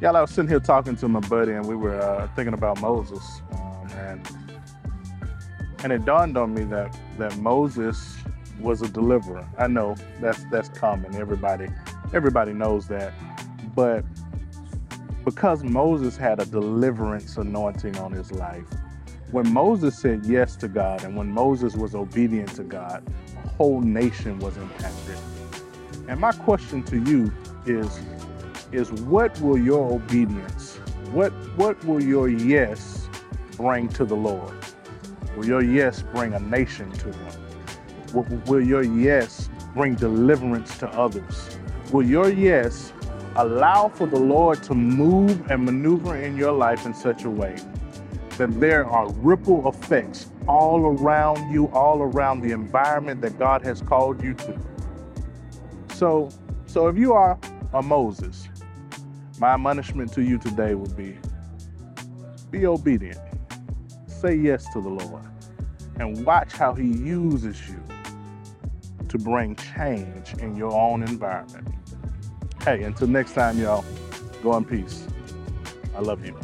Y'all, I was sitting here talking to my buddy, and we were uh, thinking about Moses, um, and and it dawned on me that that Moses was a deliverer. I know that's that's common. Everybody everybody knows that, but because Moses had a deliverance anointing on his life, when Moses said yes to God, and when Moses was obedient to God, a whole nation was impacted. And my question to you is is what will your obedience, what what will your yes bring to the Lord? Will your yes bring a nation to him? Will, will your yes bring deliverance to others? Will your yes allow for the Lord to move and maneuver in your life in such a way that there are ripple effects all around you, all around the environment that God has called you to? So, so if you are a Moses, my admonishment to you today would be be obedient. Say yes to the Lord and watch how he uses you to bring change in your own environment. Hey, until next time, y'all, go in peace. I love you.